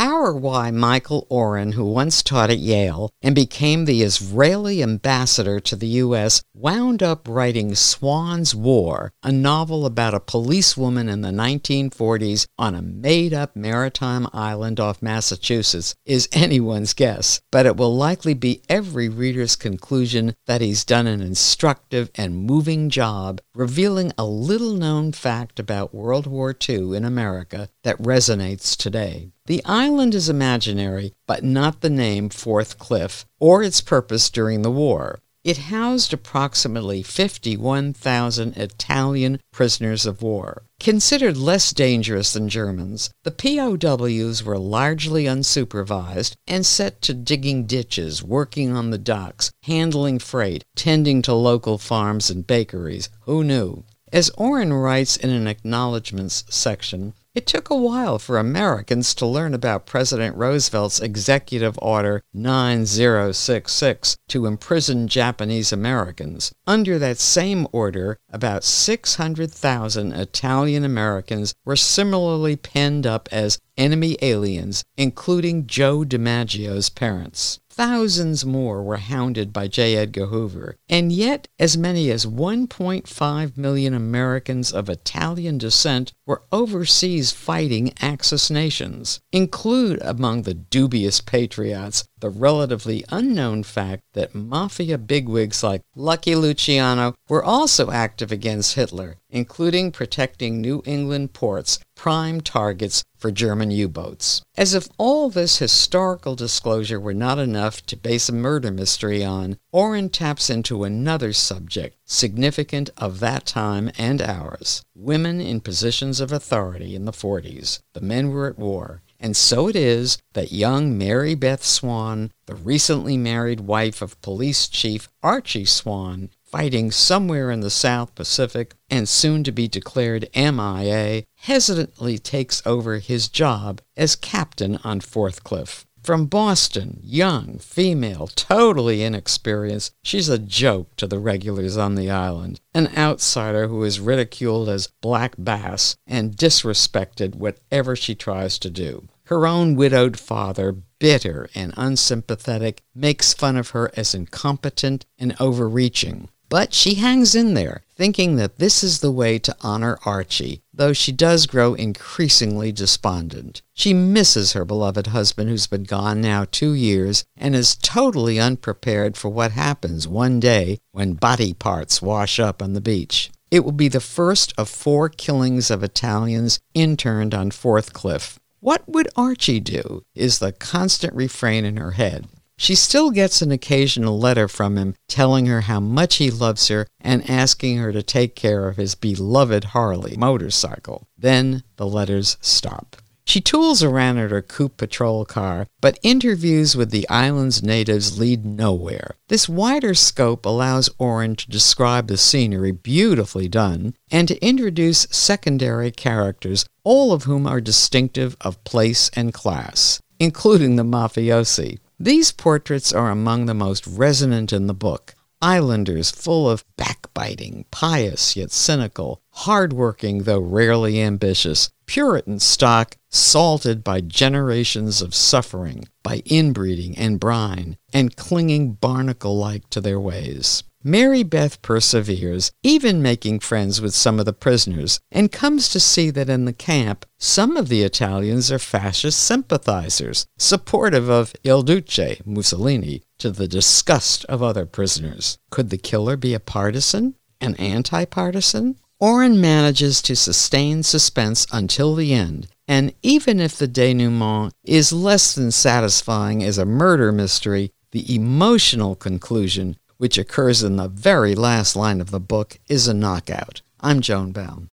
How or why Michael Oren, who once taught at Yale and became the Israeli ambassador to the U.S., wound up writing Swann's War, a novel about a policewoman in the 1940s on a made up maritime island off Massachusetts, is anyone's guess, but it will likely be every reader's conclusion that he's done an instructive and moving job revealing a little known fact about World War II in America that resonates today. The island is imaginary, but not the name Fourth Cliff or its purpose during the war. It housed approximately 51,000 Italian prisoners of war. Considered less dangerous than Germans, the POWs were largely unsupervised and set to digging ditches, working on the docks, handling freight, tending to local farms and bakeries. Who knew? As Oren writes in an acknowledgments section, it took a while for Americans to learn about President Roosevelt's Executive Order 9066 to imprison Japanese Americans. Under that same order, about 600,000 Italian Americans were similarly penned up as enemy aliens, including Joe DiMaggio's parents. Thousands more were hounded by J. Edgar Hoover, and yet as many as 1.5 million Americans of Italian descent were overseas fighting Axis nations. Include among the dubious patriots the relatively unknown fact that mafia bigwigs like Lucky Luciano were also active against Hitler, including protecting New England ports, prime targets for German U boats. As if all this historical disclosure were not enough to base a murder mystery on, Oren taps into another subject significant of that time and ours women in positions of authority in the 40s. The men were at war and so it is that young Mary Beth Swann, the recently married wife of Police Chief Archie Swann, fighting somewhere in the South Pacific and soon to be declared MIA, hesitantly takes over his job as captain on Fourth Cliff. From Boston, young, female, totally inexperienced, she's a joke to the regulars on the island, an outsider who is ridiculed as Black Bass and disrespected whatever she tries to do. Her own widowed father, bitter and unsympathetic, makes fun of her as incompetent and overreaching. But she hangs in there, thinking that this is the way to honor Archie, though she does grow increasingly despondent. She misses her beloved husband, who's been gone now two years, and is totally unprepared for what happens one day when body parts wash up on the beach. It will be the first of four killings of Italians interned on Fourth Cliff. What would Archie do? is the constant refrain in her head. She still gets an occasional letter from him telling her how much he loves her and asking her to take care of his beloved Harley motorcycle. Then the letters stop. She tools around in her coupe patrol car, but interviews with the island's natives lead nowhere. This wider scope allows Oren to describe the scenery beautifully done and to introduce secondary characters, all of whom are distinctive of place and class, including the mafiosi. These portraits are among the most resonant in the book. Islanders full of backbiting, pious yet cynical, hardworking though rarely ambitious, Puritan stock salted by generations of suffering, by inbreeding and brine, and clinging barnacle like to their ways. Mary Beth perseveres, even making friends with some of the prisoners, and comes to see that in the camp, some of the Italians are fascist sympathizers, supportive of Il Duce, Mussolini, to the disgust of other prisoners. Could the killer be a partisan? An anti partisan? Oren manages to sustain suspense until the end, and even if the denouement is less than satisfying as a murder mystery, the emotional conclusion which occurs in the very last line of the book, is a knockout. I'm Joan Baum.